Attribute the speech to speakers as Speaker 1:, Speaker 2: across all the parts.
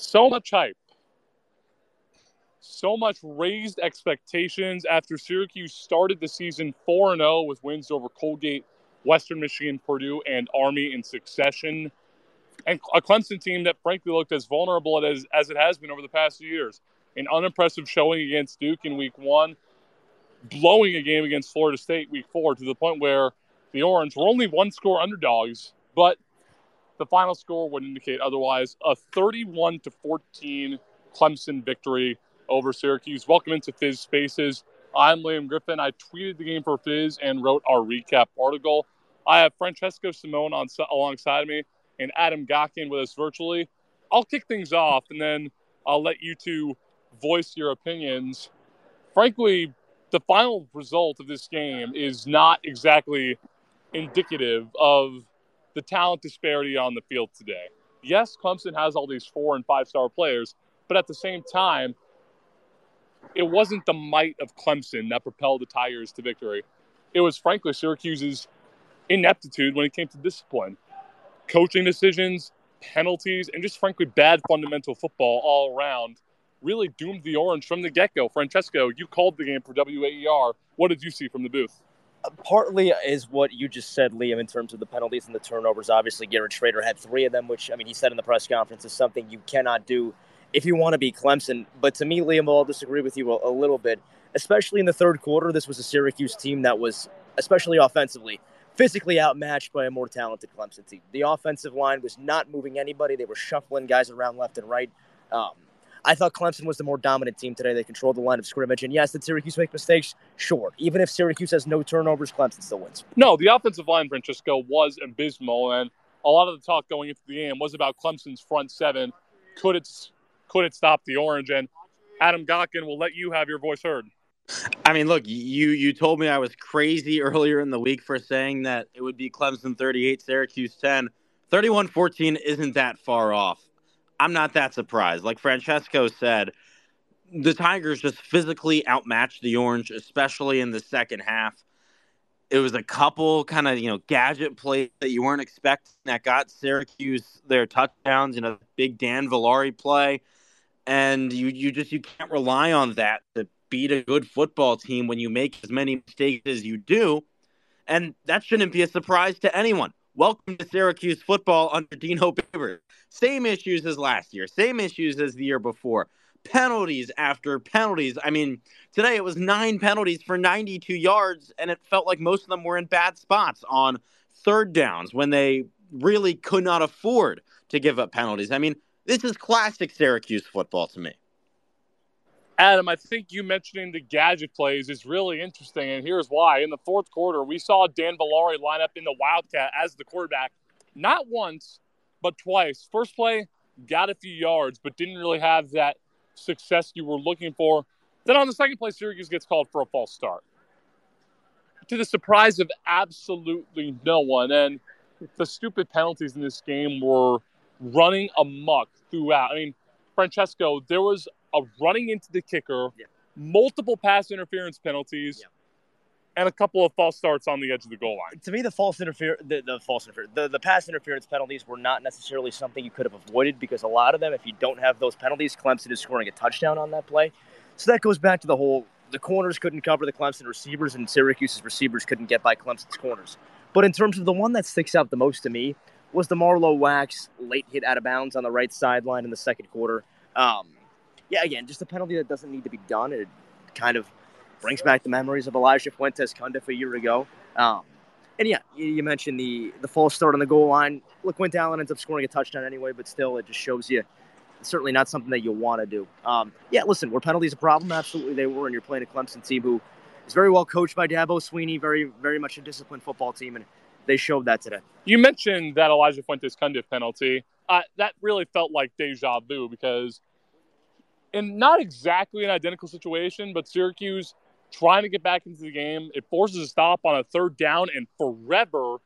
Speaker 1: So much hype, so much raised expectations after Syracuse started the season 4 0 with wins over Colgate, Western Michigan, Purdue, and Army in succession. And a Clemson team that frankly looked as vulnerable as, as it has been over the past few years. An unimpressive showing against Duke in week one, blowing a game against Florida State week four to the point where the Orange were only one score underdogs, but the final score would indicate otherwise. A 31 to 14 Clemson victory over Syracuse. Welcome into Fizz Spaces. I'm Liam Griffin. I tweeted the game for Fizz and wrote our recap article. I have Francesco Simone on alongside me and Adam Gotkin with us virtually. I'll kick things off and then I'll let you two voice your opinions. Frankly, the final result of this game is not exactly indicative of the talent disparity on the field today. Yes, Clemson has all these four and five star players, but at the same time, it wasn't the might of Clemson that propelled the Tigers to victory. It was, frankly, Syracuse's ineptitude when it came to discipline, coaching decisions, penalties, and just, frankly, bad fundamental football all around really doomed the Orange from the get go. Francesco, you called the game for WAER. What did you see from the booth?
Speaker 2: Partly is what you just said, Liam, in terms of the penalties and the turnovers. Obviously, Garrett Shrader had three of them, which, I mean, he said in the press conference is something you cannot do if you want to be Clemson. But to me, Liam, I'll disagree with you a, a little bit, especially in the third quarter. This was a Syracuse team that was, especially offensively, physically outmatched by a more talented Clemson team. The offensive line was not moving anybody, they were shuffling guys around left and right. Um, I thought Clemson was the more dominant team today. They controlled the line of scrimmage. And yes, did Syracuse make mistakes? Sure. Even if Syracuse has no turnovers, Clemson still wins.
Speaker 1: No, the offensive line, Francisco, was abysmal. And a lot of the talk going into the game was about Clemson's front seven. Could it could it stop the orange? And Adam Gotkin will let you have your voice heard.
Speaker 3: I mean, look, you you told me I was crazy earlier in the week for saying that it would be Clemson 38, Syracuse 10. 31-14 isn't that far off. I'm not that surprised. Like Francesco said, the Tigers just physically outmatched the Orange, especially in the second half. It was a couple kind of you know gadget plays that you weren't expecting that got Syracuse their touchdowns. You know, big Dan Villari play and you you just you can't rely on that to beat a good football team when you make as many mistakes as you do, and that shouldn't be a surprise to anyone. Welcome to Syracuse football under Dino Babers. Same issues as last year, same issues as the year before. Penalties after penalties. I mean, today it was nine penalties for 92 yards, and it felt like most of them were in bad spots on third downs when they really could not afford to give up penalties. I mean, this is classic Syracuse football to me.
Speaker 1: Adam, I think you mentioning the gadget plays is really interesting, and here's why. In the fourth quarter, we saw Dan Villari line up in the Wildcat as the quarterback, not once, but twice. First play, got a few yards, but didn't really have that success you were looking for. Then on the second play, Syracuse gets called for a false start. To the surprise of absolutely no one. And the stupid penalties in this game were running amuck throughout. I mean, Francesco, there was a running into the kicker, yeah. multiple pass interference penalties. Yeah. And a couple of false starts on the edge of the goal line.
Speaker 2: To me, the false interference, the, the false interference, the, the pass interference penalties were not necessarily something you could have avoided because a lot of them, if you don't have those penalties, Clemson is scoring a touchdown on that play. So that goes back to the whole the corners couldn't cover the Clemson receivers, and Syracuse's receivers couldn't get by Clemson's corners. But in terms of the one that sticks out the most to me was the Marlowe Wax late hit out of bounds on the right sideline in the second quarter. Um, yeah, again, just a penalty that doesn't need to be done. It kind of brings back the memories of Elijah Fuentes Cundiff a year ago. Um, and yeah, you, mentioned the the false start on the goal line. Look, Quint Allen ends up scoring a touchdown anyway, but still, it just shows you certainly not something that you want to do. Um, yeah, listen, were penalties a problem? Absolutely, they were. And you're playing a Clemson team who is very well coached by Dabo Swinney, very very much a disciplined football team, and they showed that today.
Speaker 1: You mentioned that Elijah Fuentes Cundiff penalty. Uh, that really felt like deja vu because, in not exactly an identical situation, but Syracuse trying to get back into the game, it forces a stop on a third down and forever.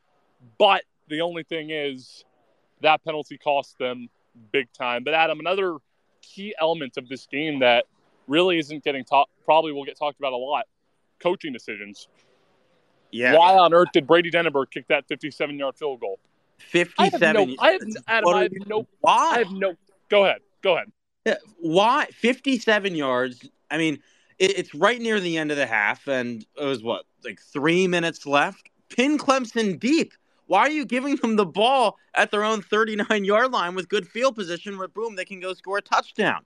Speaker 1: But the only thing is that penalty cost them big time. But Adam, another key element of this game that really isn't getting talked, probably will get talked about a lot coaching decisions.
Speaker 3: Yeah.
Speaker 1: Why on earth did Brady Denaburg kick that 57 yard field goal?
Speaker 3: 57.
Speaker 1: I have no, I have, Adam, I have no. Why? I have no. Go ahead. Go ahead.
Speaker 3: Yeah, why 57 yards? I mean, it, it's right near the end of the half, and it was what like three minutes left. Pin Clemson deep. Why are you giving them the ball at their own 39 yard line with good field position where boom they can go score a touchdown?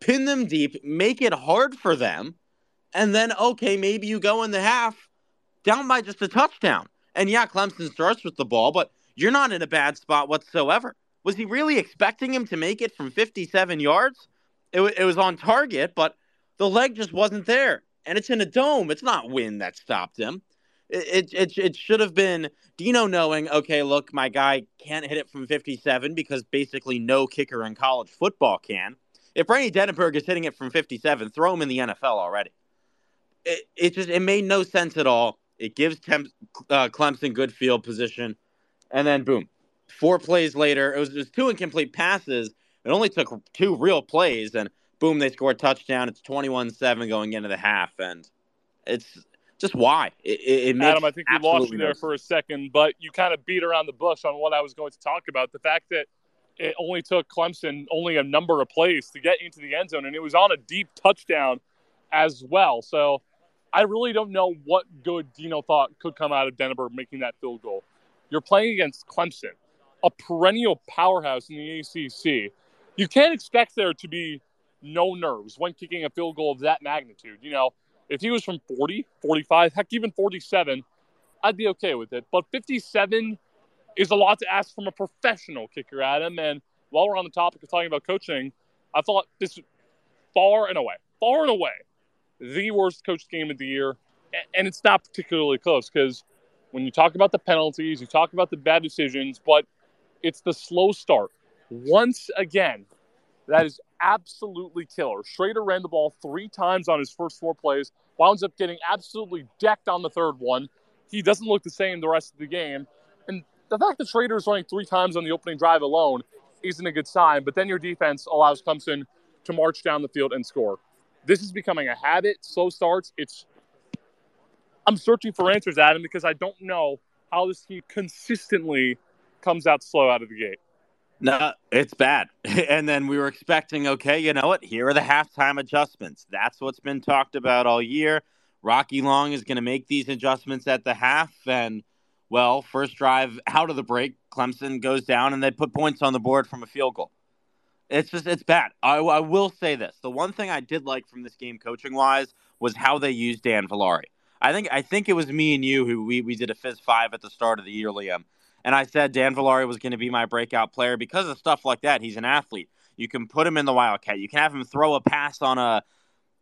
Speaker 3: Pin them deep, make it hard for them, and then okay maybe you go in the half down by just a touchdown. And yeah, Clemson starts with the ball, but you're not in a bad spot whatsoever. Was he really expecting him to make it from 57 yards? It, w- it was on target, but the leg just wasn't there. And it's in a dome. It's not wind that stopped him. It, it, it, should have been Dino knowing, okay, look, my guy can't hit it from 57 because basically no kicker in college football can. If Brady Denaburg is hitting it from 57, throw him in the NFL already. It, it just it made no sense at all. It gives Tem- uh, Clemson good field position, and then boom, four plays later, it was just two incomplete passes. It only took two real plays, and boom, they score a touchdown. It's 21 7 going into the half. And it's just why. It, it,
Speaker 1: Adam, I think we lost you there for a second, but you kind of beat around the bush on what I was going to talk about. The fact that it only took Clemson only a number of plays to get into the end zone, and it was on a deep touchdown as well. So I really don't know what good Dino thought could come out of Denver making that field goal. You're playing against Clemson, a perennial powerhouse in the ACC. You can't expect there to be no nerves when kicking a field goal of that magnitude. You know, if he was from 40, 45, heck, even 47, I'd be okay with it. But 57 is a lot to ask from a professional kicker, Adam. And while we're on the topic of talking about coaching, I thought this far and away, far and away, the worst coach game of the year. And it's not particularly close because when you talk about the penalties, you talk about the bad decisions, but it's the slow start. Once again, that is absolutely killer. Shrader ran the ball three times on his first four plays, winds up getting absolutely decked on the third one. He doesn't look the same the rest of the game. And the fact that Shrader is running three times on the opening drive alone isn't a good sign. But then your defense allows Clemson to march down the field and score. This is becoming a habit. Slow starts. It's I'm searching for answers, Adam, because I don't know how this team consistently comes out slow out of the gate.
Speaker 3: No, it's bad. And then we were expecting, okay, you know what? Here are the halftime adjustments. That's what's been talked about all year. Rocky Long is going to make these adjustments at the half. And, well, first drive out of the break, Clemson goes down and they put points on the board from a field goal. It's just, it's bad. I, I will say this. The one thing I did like from this game coaching wise was how they used Dan Villari. I think I think it was me and you who we, we did a Fizz five at the start of the year, Liam, and I said Dan Villari was going to be my breakout player because of stuff like that. He's an athlete. You can put him in the Wildcat. You can have him throw a pass on a,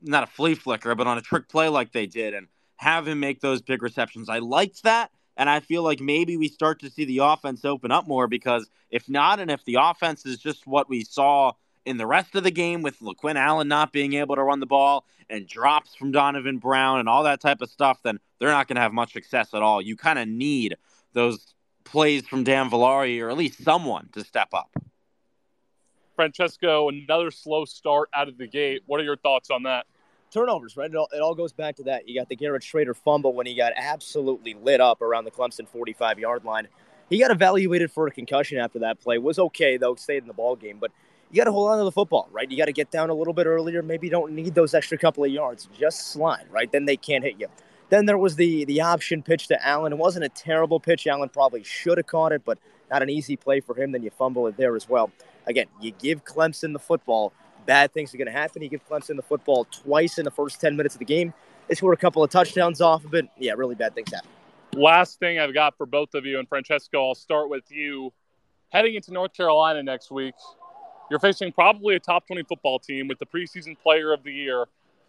Speaker 3: not a flea flicker, but on a trick play like they did and have him make those big receptions. I liked that. And I feel like maybe we start to see the offense open up more because if not, and if the offense is just what we saw in the rest of the game with LeQuint Allen not being able to run the ball and drops from Donovan Brown and all that type of stuff, then they're not going to have much success at all. You kind of need those plays from Dan Villari or at least someone to step up.
Speaker 1: Francesco, another slow start out of the gate. What are your thoughts on that?
Speaker 2: Turnovers, right? It all, it all goes back to that. You got the Garrett Shrader fumble when he got absolutely lit up around the Clemson 45 yard line. He got evaluated for a concussion after that play. Was okay though, stayed in the ball game, but you got to hold on to the football, right? You got to get down a little bit earlier. Maybe you don't need those extra couple of yards. Just slide, right? Then they can't hit you. Then there was the the option pitch to Allen. It wasn't a terrible pitch. Allen probably should have caught it, but not an easy play for him. Then you fumble it there as well. Again, you give Clemson the football, bad things are going to happen. You give Clemson the football twice in the first 10 minutes of the game. They score a couple of touchdowns off of it. Yeah, really bad things happen.
Speaker 1: Last thing I've got for both of you, and Francesco, I'll start with you. Heading into North Carolina next week, you're facing probably a top 20 football team with the preseason player of the year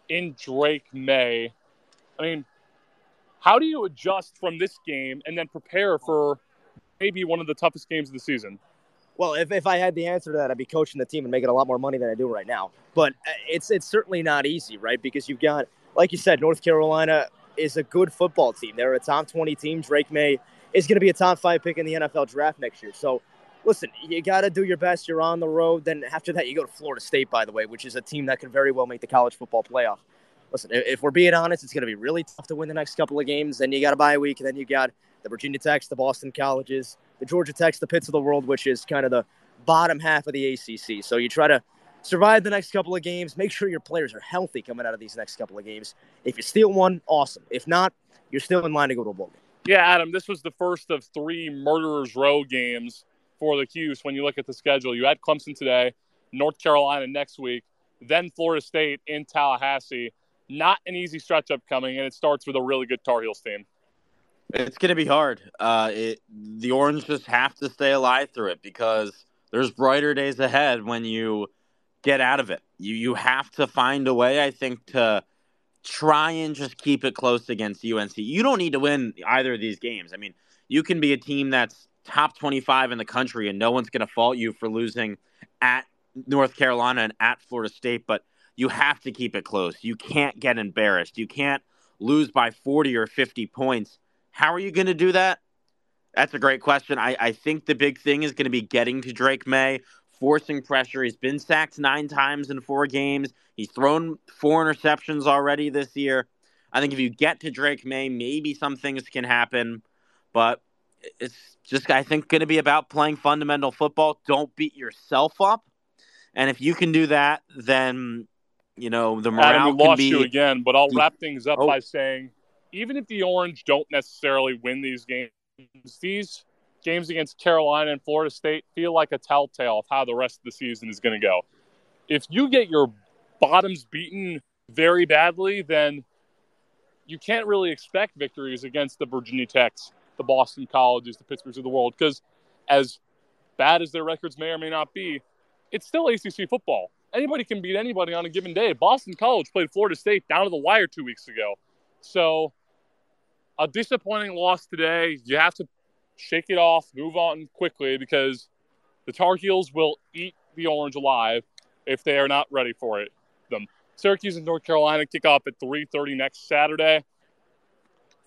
Speaker 1: in Drake Maye. I mean, how do you adjust from this game and then prepare for maybe one of the toughest games of the season?
Speaker 2: Well, if, if I had the answer to that, I'd be coaching the team and making a lot more money than I do right now. But uh, it's it's certainly not easy, right? Because you've got, like you said, North Carolina is a good football team. They're a top 20 team. Drake Maye is going to be a top five pick in the NFL draft next year. So, listen, you got to do your best. You're on the road. Then after that, you go to Florida State, by the way, which is a team that could very well make the college football playoff listen, if we're being honest, it's going to be really tough to win the next couple of games. Then you got a bye week, and then you got the Virginia Techs, the Boston Colleges, the Georgia Techs, the Pitts of the world, which is kind of the bottom half of the ACC. So you try to survive the next couple of games. Make sure your players are healthy coming out of these next couple of games. If you steal one, awesome. If not, you're still in line to go to a bowl game.
Speaker 1: Yeah, Adam, this was the first of three Murderers Row games for the Cuse when you look at the schedule. You had Clemson today, North Carolina next week, then Florida State in Tallahassee. Not an easy stretch upcoming, and it starts with a really good Tar Heels team.
Speaker 3: It's going to be hard. Uh, it, the Orange just have to stay alive through it because there's brighter days ahead when you get out of it. You you have to find a way, I think, to try and just keep it close against UNC. You don't need to win either of these games. I mean, you can be a team that's top 25 in the country and no one's going to fault you for losing at North Carolina and at Florida State, but you have to keep it close. You can't get embarrassed. You can't lose by 40 or 50 points. How are you going to do that? That's a great question. I, I think the big thing is going to be getting to Drake Maye, forcing pressure. He's been sacked nine times in four games. He's thrown four interceptions already this year. I think if you get to Drake Maye, maybe some things can happen, but it's just I think going to be about playing fundamental football. Don't beat yourself up, and if you can do that, then you know the morale
Speaker 1: Adam, we lost
Speaker 3: be.
Speaker 1: you again, but I'll wrap things up
Speaker 3: Oh.
Speaker 1: by saying, even if the Orange don't necessarily win these games, these games against Carolina and Florida State feel like a telltale of how the rest of the season is going to go. If you get your bottoms beaten very badly, then you can't really expect victories against the Virginia Techs, the Boston Colleges, the Pittsburghs of the world, because as bad as their records may or may not be, it's still ACC football. Anybody can beat anybody on a given day. Boston College played Florida State down to the wire two weeks ago. So, a disappointing loss today. You have to shake it off, move on quickly because the Tar Heels will eat the Orange alive if they are not ready for it. Them Syracuse and North Carolina kick off at 3:30 next Saturday.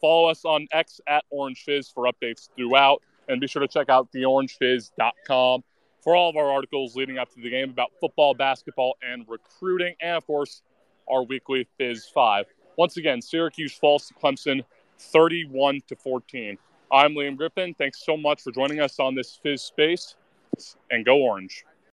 Speaker 1: Follow us on X at Orange Fizz for updates throughout, and be sure to check out theorangefizz.com for all of our articles leading up to the game about football, basketball, and recruiting, and of course, our weekly Fizz Five. Once again, Syracuse falls to Clemson, 31 to 14. I'm Liam Griffin. Thanks so much for joining us on this Fizz Space, and go Orange.